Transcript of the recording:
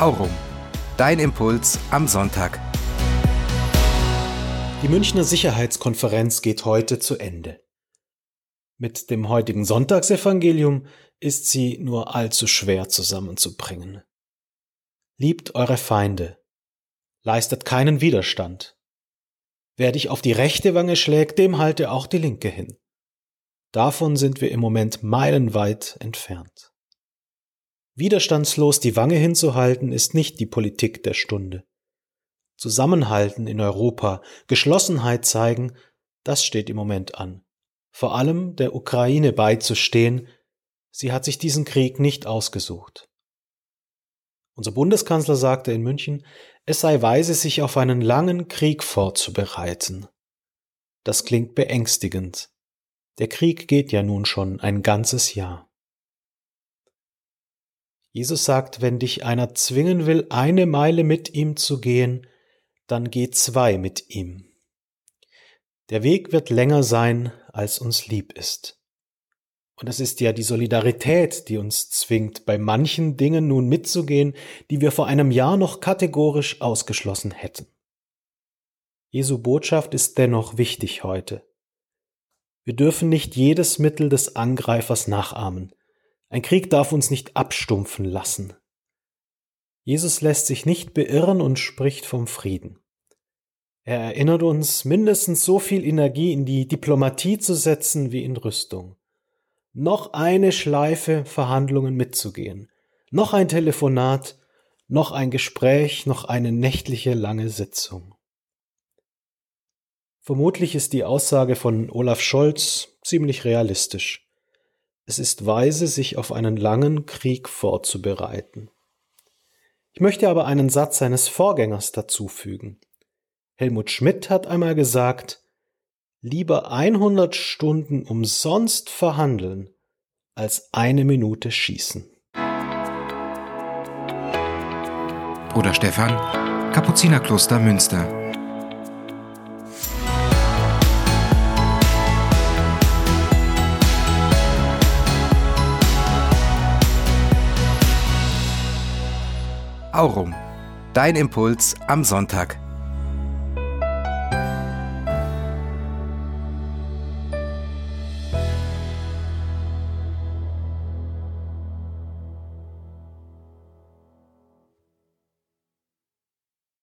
Aurum. Dein Impuls am Sonntag. Die Münchner Sicherheitskonferenz geht heute zu Ende. Mit dem heutigen Sonntagsevangelium ist sie nur allzu schwer zusammenzubringen. Liebt eure Feinde, leistet keinen Widerstand. Wer dich auf die rechte Wange schlägt, dem halte auch die linke hin. Davon sind wir im Moment meilenweit entfernt. Widerstandslos die Wange hinzuhalten, ist nicht die Politik der Stunde. Zusammenhalten in Europa, Geschlossenheit zeigen, das steht im Moment an. Vor allem der Ukraine beizustehen, sie hat sich diesen Krieg nicht ausgesucht. Unser Bundeskanzler sagte in München, es sei weise, sich auf einen langen Krieg vorzubereiten. Das klingt beängstigend. Der Krieg geht ja nun schon ein ganzes Jahr. Jesus sagt, wenn dich einer zwingen will, eine Meile mit ihm zu gehen, dann geh zwei mit ihm. Der Weg wird länger sein, als uns lieb ist. Und es ist ja die Solidarität, die uns zwingt, bei manchen Dingen nun mitzugehen, die wir vor einem Jahr noch kategorisch ausgeschlossen hätten. Jesu Botschaft ist dennoch wichtig heute. Wir dürfen nicht jedes Mittel des Angreifers nachahmen, ein Krieg darf uns nicht abstumpfen lassen. Jesus lässt sich nicht beirren und spricht vom Frieden. Er erinnert uns, mindestens so viel Energie in die Diplomatie zu setzen wie in Rüstung. Noch eine Schleife Verhandlungen mitzugehen, noch ein Telefonat, noch ein Gespräch, noch eine nächtliche lange Sitzung. Vermutlich ist die Aussage von Olaf Scholz ziemlich realistisch. Es ist weise, sich auf einen langen Krieg vorzubereiten. Ich möchte aber einen Satz seines Vorgängers dazufügen. Helmut Schmidt hat einmal gesagt, lieber 100 Stunden umsonst verhandeln, als eine Minute schießen. Bruder Stefan, Kapuzinerkloster Münster. Aurum. Dein Impuls am Sonntag.